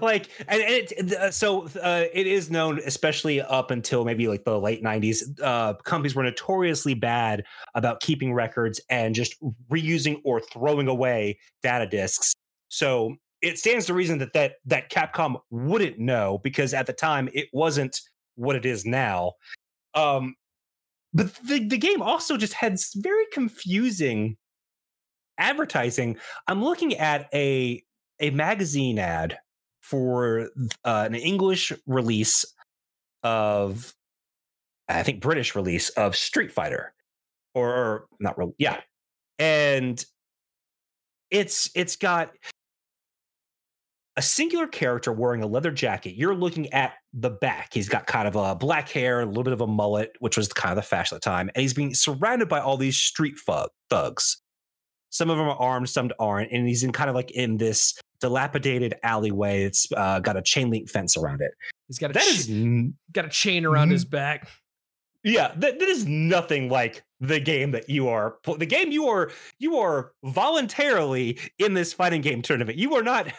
like, and, it, uh, so uh, it is known, especially up until maybe like the late 90s, uh, companies were notoriously bad about keeping records and just reusing or throwing away data disks. So it stands to reason that, that, that Capcom wouldn't know because at the time it wasn't what it is now. Um, but the, the game also just had very confusing advertising. I'm looking at a a magazine ad for uh, an English release of I think British release of Street Fighter or, or not real yeah. And it's it's got a singular character wearing a leather jacket. You're looking at the back. He's got kind of a black hair, a little bit of a mullet, which was kind of the fashion at the time. And he's being surrounded by all these street thugs. Some of them are armed, some aren't. And he's in kind of like in this dilapidated alleyway. It's uh, got a chain link fence around it. He's got a, that is, got a chain around his back. Yeah, that, that is nothing like the game that you are the game you are you are voluntarily in this fighting game tournament. You are not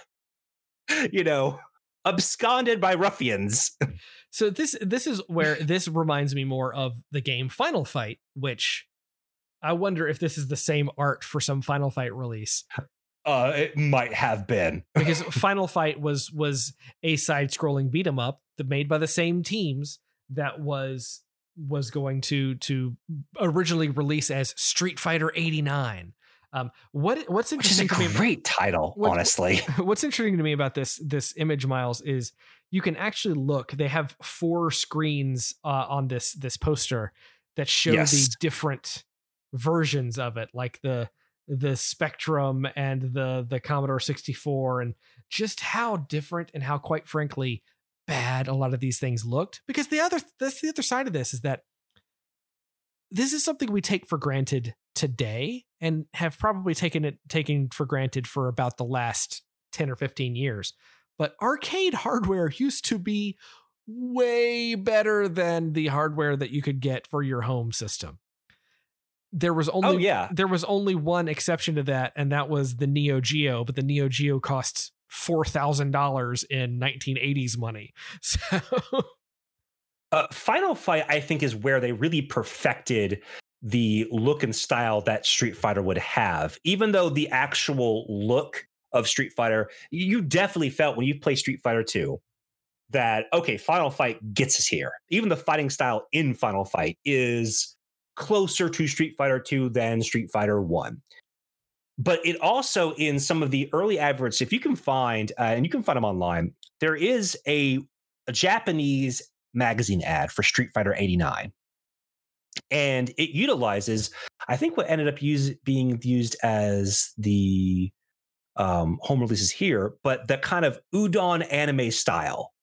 you know, absconded by ruffians. So this this is where this reminds me more of the game Final Fight, which I wonder if this is the same art for some Final Fight release. Uh, it might have been because Final Fight was was a side-scrolling beat 'em up that made by the same teams that was was going to to originally release as Street Fighter 89 um, what what's interesting Which is a great title, what, honestly. What's interesting to me about this this image, Miles, is you can actually look. They have four screens uh, on this this poster that show yes. the different versions of it, like the the Spectrum and the the Commodore 64, and just how different and how, quite frankly, bad a lot of these things looked. Because the other that's the other side of this is that this is something we take for granted today and have probably taken it taken for granted for about the last 10 or 15 years. But arcade hardware used to be way better than the hardware that you could get for your home system. There was only oh, yeah. there was only one exception to that, and that was the Neo Geo, but the Neo Geo cost four thousand dollars in 1980s money. So uh, Final Fight, I think, is where they really perfected the look and style that Street Fighter would have. Even though the actual look of Street Fighter, you definitely felt when you play Street Fighter 2 that, okay, Final Fight gets us here. Even the fighting style in Final Fight is closer to Street Fighter 2 than Street Fighter 1. But it also, in some of the early adverts, if you can find, uh, and you can find them online, there is a, a Japanese magazine ad for Street Fighter 89 and it utilizes i think what ended up use, being used as the um, home releases here but the kind of udon anime style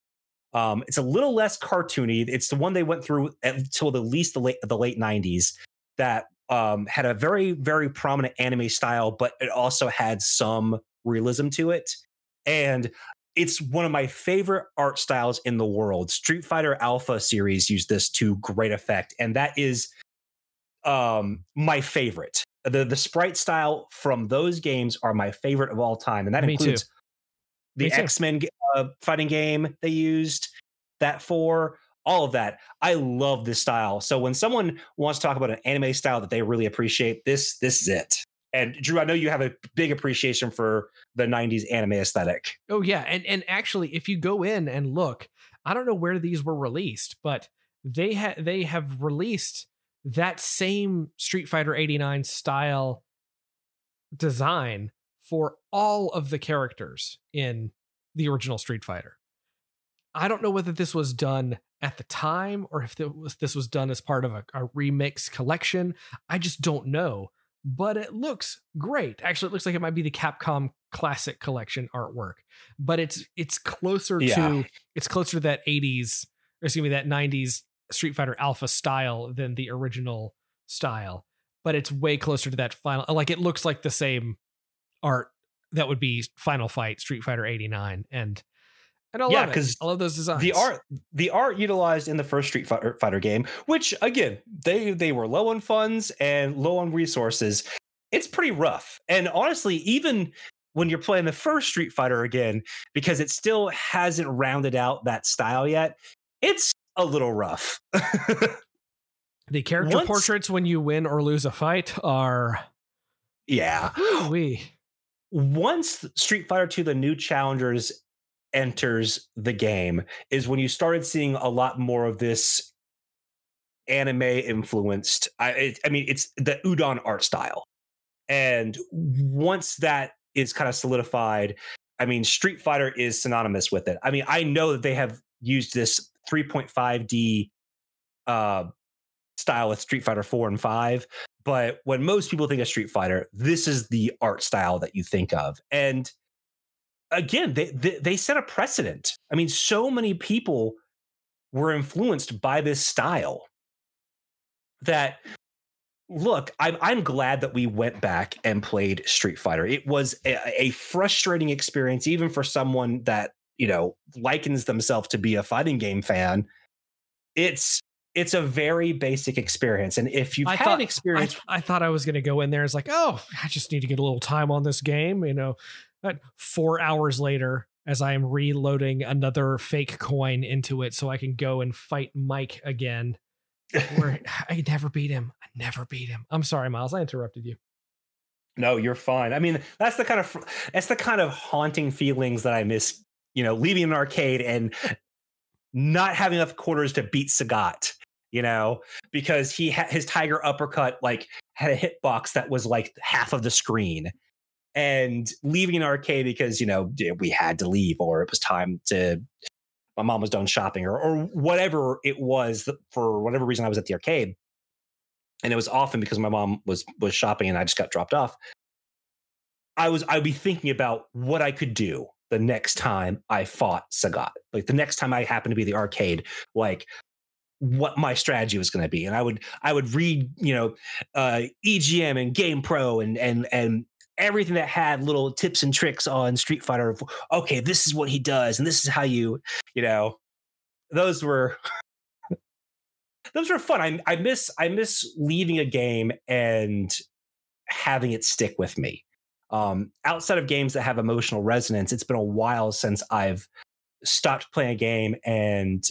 um, it's a little less cartoony it's the one they went through until at least the late the late 90s that um, had a very very prominent anime style but it also had some realism to it. And it's one of my favorite art styles in the world. Street Fighter Alpha series used this to great effect, and that is um my favorite. The the sprite style from those games are my favorite of all time, and that Me includes too. the. X Men uh, fighting game they used that for all of that. I love this style. So when someone wants to talk about an anime style that they really appreciate, this this is it. And Drew, I know you have a big appreciation for the '90s anime aesthetic. Oh yeah, and and actually, if you go in and look, I don't know where these were released, but they have they have released that same Street Fighter '89 style design for all of the characters in the original Street Fighter. I don't know whether this was done at the time or if was, this was done as part of a, a remix collection. I just don't know, but it looks great. Actually, it looks like it might be the Capcom Classic Collection artwork, but it's it's closer Yeah. to it's closer to that 80s or excuse me that 90s Street Fighter Alpha style than the original style, but it's way closer to that final. Like it looks like the same art that would be Final Fight Street Fighter 89 and and I Yeah, love it. 'cause I love those designs. The art, the art utilized in the first Street Fighter, Fighter game, which again they they were low on funds and low on resources. It's pretty rough, and honestly, even when you're playing the first Street Fighter again, because it still hasn't rounded out that style yet, it's a little rough. the character once- portraits when you win or lose a fight are yeah. we once Street Fighter 2 the new challengers enters the game is when you started seeing a lot more of this anime influenced I it, I mean it's the udon art style. And once that is kind of solidified, I mean Street Fighter is synonymous with it. I mean I know that they have used this 3.5D uh style with Street Fighter 4 and 5, but when most people think of Street Fighter, this is the art style that you think of. And again, they, they they set a precedent. I mean, so many people were influenced by this style that look, I'm I'm glad that we went back and played Street Fighter. It was a, a frustrating experience, even for someone that you know likens themselves to be a fighting game fan. It's it's a very basic experience, and if you've I had thought- an experience, I, I thought I was going to go in there it's like, oh, I just need to get a little time on this game, you know. But four hours later, as I am reloading another fake coin into it, so I can go and fight Mike again. Where I never beat him. I never beat him. I'm sorry, Miles. I interrupted you. No, you're fine. I mean, that's the kind of that's the kind of haunting feelings that I miss. You know, leaving an arcade and not having enough quarters to beat Sagat. You know, because he had his tiger uppercut like had a hitbox that was like half of the screen, and leaving an arcade because you know we had to leave or it was time to. My mom was done shopping or or whatever it was for whatever reason I was at the arcade and it was often because my mom was was shopping and I just got dropped off. I was I'd be thinking about what I could do the next time I fought Sagat. Like the next time I happened to be the arcade, like what my strategy was going to be. And I would I would read, you know, uh EGM and Game Pro and and and everything that had little tips and tricks on Street Fighter. of, Okay, this is what he does and this is how you, you know, those were those were fun. I, I miss I miss leaving a game and having it stick with me. Um, outside of games that have emotional resonance, it's been a while since I've stopped playing a game and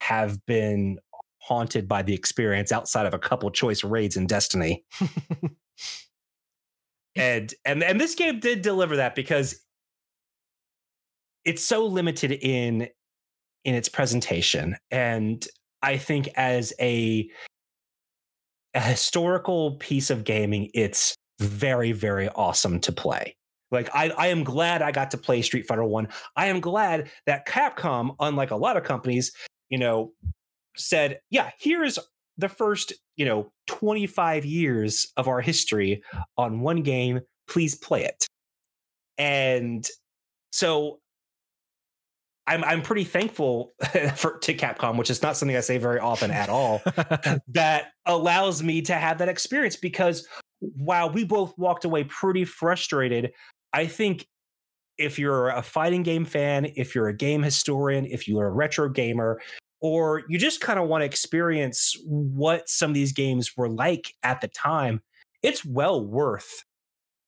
have been haunted by the experience outside of a couple choice raids in Destiny. and and and this game did deliver that because it's so limited in in its presentation and i think as a a historical piece of gaming it's very very awesome to play like I, I am glad I got to play Street Fighter 1. I am glad that Capcom, unlike a lot of companies, you know, said, yeah, here's the first, you know, 25 years of our history on one game. Please play it. And so I'm I'm pretty thankful for to Capcom, which is not something I say very often at all, that allows me to have that experience because while we both walked away pretty frustrated, I think if you're a fighting game fan, if you're a game historian, if you're a retro gamer, or you just kind of want to experience what some of these games were like at the time, it's well worth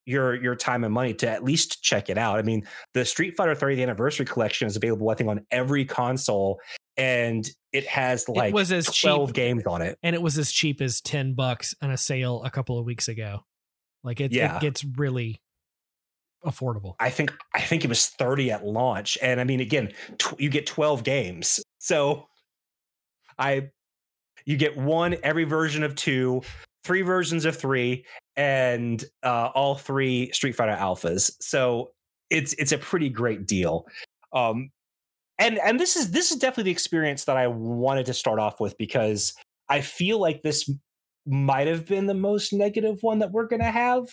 your your time and money to at least check it out. I mean, the Street Fighter 30th Anniversary Collection is available, I think, on every console, and it has like it was as 12 cheap, games on it. And it was as cheap as 10 bucks on a sale a couple of weeks ago. Like it, yeah. it gets really affordable. I think I think it was 30 at launch. And I mean, again, tw- you get 12 games. So I you get one every version of two, three versions of three, and uh, all three Street Fighter alphas. So it's it's a pretty great deal. Um, and and this is this is definitely the experience that I wanted to start off with because I feel like this might have been the most negative one that we're gonna have.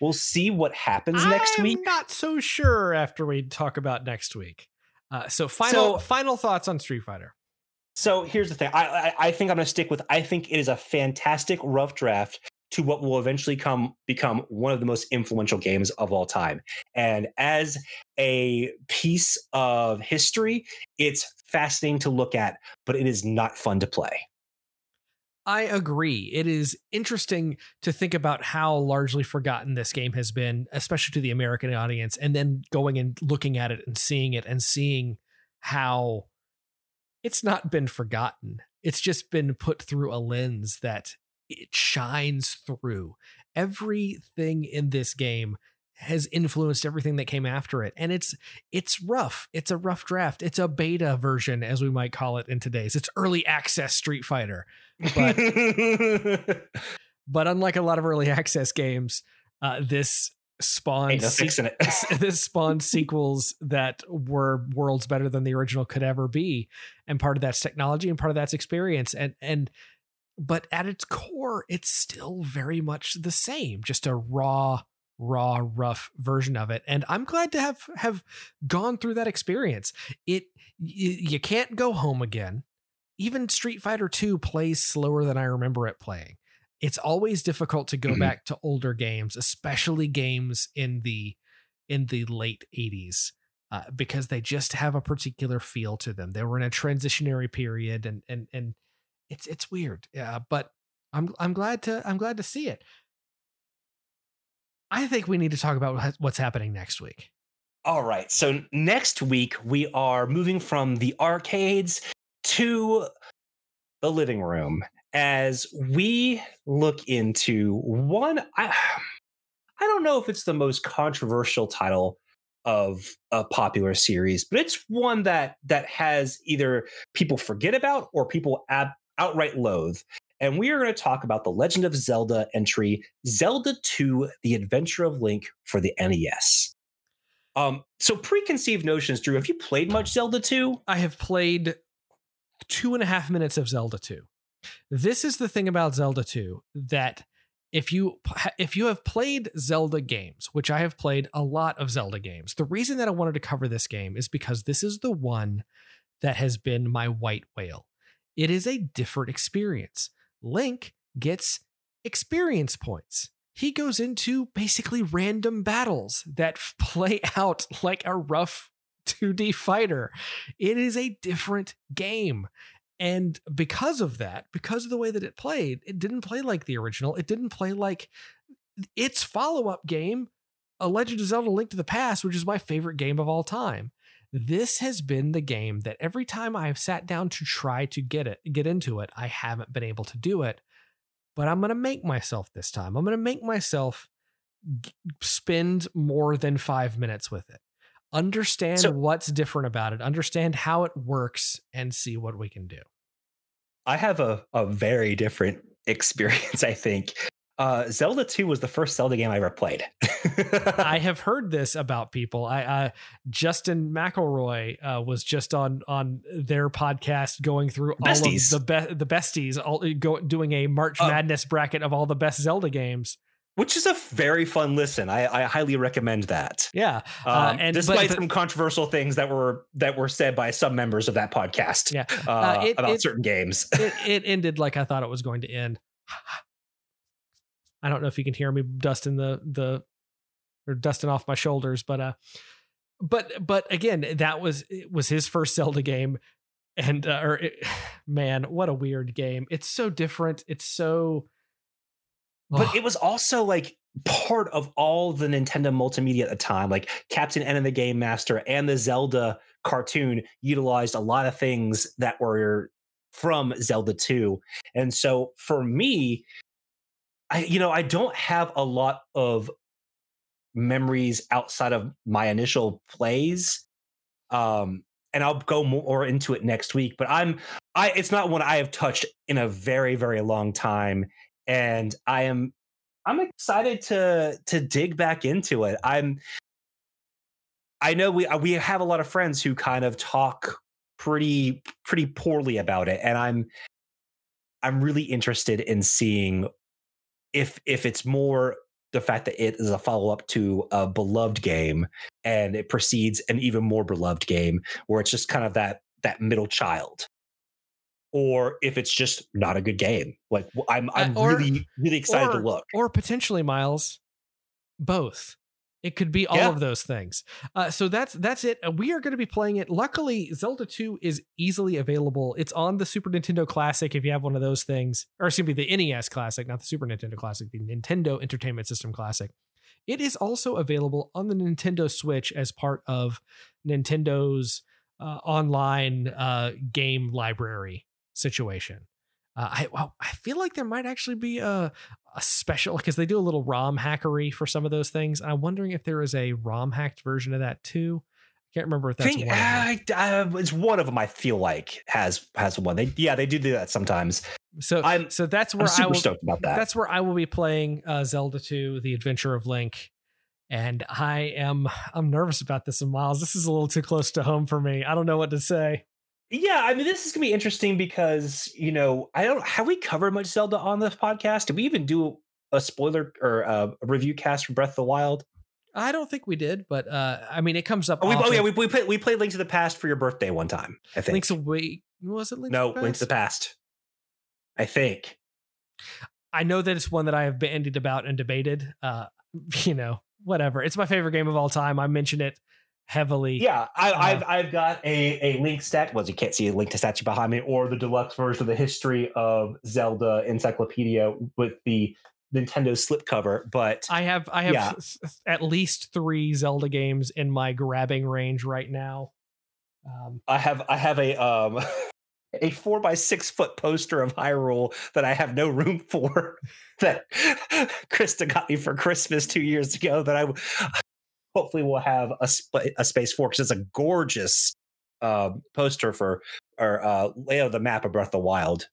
We'll see what happens next I'm week. Not so sure after we talk about next week. Uh, so final so, final thoughts on Street Fighter. So here's the thing. I, I, I think I'm going to stick with. I think it is a fantastic rough draft to what will eventually come become one of the most influential games of all time. And as a piece of history, it's fascinating to look at, but it is not fun to play. I agree. It is interesting to think about how largely forgotten this game has been, especially to the American audience, and then going and looking at it and seeing it and seeing how it's not been forgotten. It's just been put through a lens that it shines through. Everything in this game has influenced everything that came after it and it's it's rough. It's a rough draft. It's a beta version as we might call it in today's. It's early access street fighter but but unlike a lot of early access games uh, this spawned no se- this spawned sequels that were worlds better than the original could ever be and part of that's technology and part of that's experience and and but at its core it's still very much the same just a raw raw rough version of it and i'm glad to have have gone through that experience. It you, you can't go home again. Even street fighter 2 plays slower than i remember it playing. It's always difficult to go mm-hmm. back to older games especially games in the in the late 80s uh, because they just have a particular feel to them. They were in a transitionary period and and and it's it's weird. Yeah, but I'm I'm glad to I'm glad to see it. I think we need to talk about what's happening next week. All right. So next week we are moving from the arcades to the living room as we look into one I I don't know if it's the most controversial title of a popular series, but it's one that that has either people forget about or people ab- outright loathe. And we are going to talk about the Legend of Zelda entry, Zelda 2 The Adventure of Link for the NES. Um, so preconceived notions, Drew, have you played much Zelda 2? I have played two and a half minutes of Zelda 2. This is the thing about Zelda 2 that if you if you have played Zelda games, which I have played a lot of Zelda games, the reason that I wanted to cover this game is because this is the one that has been my white whale it is a different experience. Link gets experience points. He goes into basically random battles that play out like a rough 2D fighter. It is a different game. And because of that, because of the way that it played, it didn't play like the original. It didn't play like its follow up game, A Legend of Zelda Link to the Past, which is my favorite game of all time this has been the game that every time I've sat down to try to get it, get into it, I haven't been able to do it. But I'm going to make myself this time. I'm going to make myself spend more than five minutes with it. Understand so, what's different about it, understand how it works, and see what we can do. I have a, a very different experience, I think. Uh, Zelda 2 was the first Zelda game I ever played. I have heard this about people. I uh, Justin McElroy uh, was just on on their podcast going through besties. all of the be- the besties, all go, doing a March uh, Madness bracket of all the best Zelda games. Which is a very fun listen. I, I highly recommend that. Yeah, uh, um, and despite but, some controversial things that were that were said by some members of that podcast, yeah, uh, it, about it, certain games, it, it ended like I thought it was going to end. I don't know if you can hear me dusting the the or dusting off my shoulders, but uh but but again, that was was his first Zelda game, and uh, or it, man, what a weird game! It's so different. It's so. But oh. it was also like part of all the Nintendo multimedia at the time, like Captain N and the Game Master and the Zelda cartoon utilized a lot of things that were from Zelda 2. And so for me, I you know, I don't have a lot of memories outside of my initial plays. Um and I'll go more into it next week, but I'm I it's not one I have touched in a very very long time and I am I'm excited to to dig back into it. I'm I know we we have a lot of friends who kind of talk pretty pretty poorly about it and I'm I'm really interested in seeing if if it's more the fact that it is a follow up to a beloved game and it precedes an even more beloved game where it's just kind of that that middle child or if it's just not a good game. Like I'm I'm uh, or, really really excited or, to look. Or potentially Miles both. It could be all yeah. of those things. Uh, so that's that's it. Uh, we are going to be playing it. Luckily, Zelda 2 is easily available. It's on the Super Nintendo Classic if you have one of those things, or excuse me, the NES Classic, not the Super Nintendo Classic, the Nintendo Entertainment System Classic. It is also available on the Nintendo Switch as part of Nintendo's uh, online uh, game library situation. Uh, I well, I feel like there might actually be a a special because they do a little ROM hackery for some of those things. I'm wondering if there is a ROM hacked version of that too. I can't remember if that's Think, one. I, uh, it's one of them. I feel like has has one. They yeah they do do that sometimes. So I'm so that's where I'm super I will, stoked about that. That's where I will be playing uh, Zelda 2: The Adventure of Link. And I am I'm nervous about this, And Miles. This is a little too close to home for me. I don't know what to say. Yeah, I mean, this is gonna be interesting because you know I don't have we covered much Zelda on this podcast. Did we even do a spoiler or uh, a review cast for Breath of the Wild? I don't think we did, but uh, I mean, it comes up. Oh, we, oh yeah, we we played we played Link to the Past for your birthday one time. I think Link's away. Was it Link no to Link to the Past? I think. I know that it's one that I have bandied about and debated. Uh, you know, whatever. It's my favorite game of all time. I mentioned it heavily. Yeah, I, have uh, I've got a a link stat. Well, you can't see a link to statue behind me, or the deluxe version of the history of Zelda encyclopedia with the Nintendo slipcover. But I have I have yeah. at least three Zelda games in my grabbing range right now. Um, I have I have a um a four by six foot poster of Hyrule that I have no room for that Krista got me for Christmas two years ago that I hopefully we'll have a, sp- a space for because it's a gorgeous uh, poster for or uh, layout of the map of Breath of the Wild.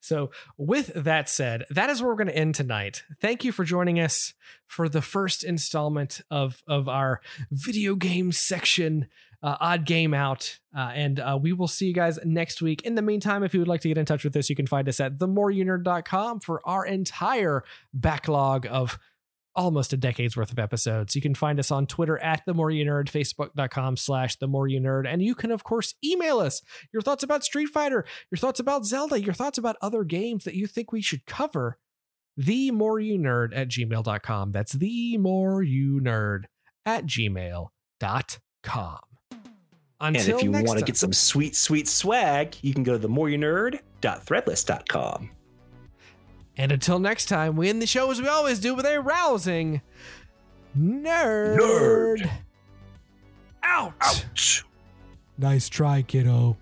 So, with that said, that is where we're going to end tonight. Thank you for joining us for the first installment of of our video game section, uh, odd game out, uh, and uh, we will see you guys next week. In the meantime, if you would like to get in touch with us, you can find us at themoreyounerd.com for our entire backlog of almost a decade's worth of episodes. You can find us on Twitter at the more you nerd, facebook.com slash the more you nerd. And you can, of course, email us your thoughts about Street Fighter, your thoughts about Zelda, your thoughts about other games that you think we should cover. The more you nerd at gmail.com. That's the more you nerd at gmail.com. Until and if you want to get some sweet, sweet swag, you can go to the more you nerd.threadless.com. And until next time, we end the show as we always do with a rousing nerd. Nerd. Out. Ouch. Nice try, kiddo.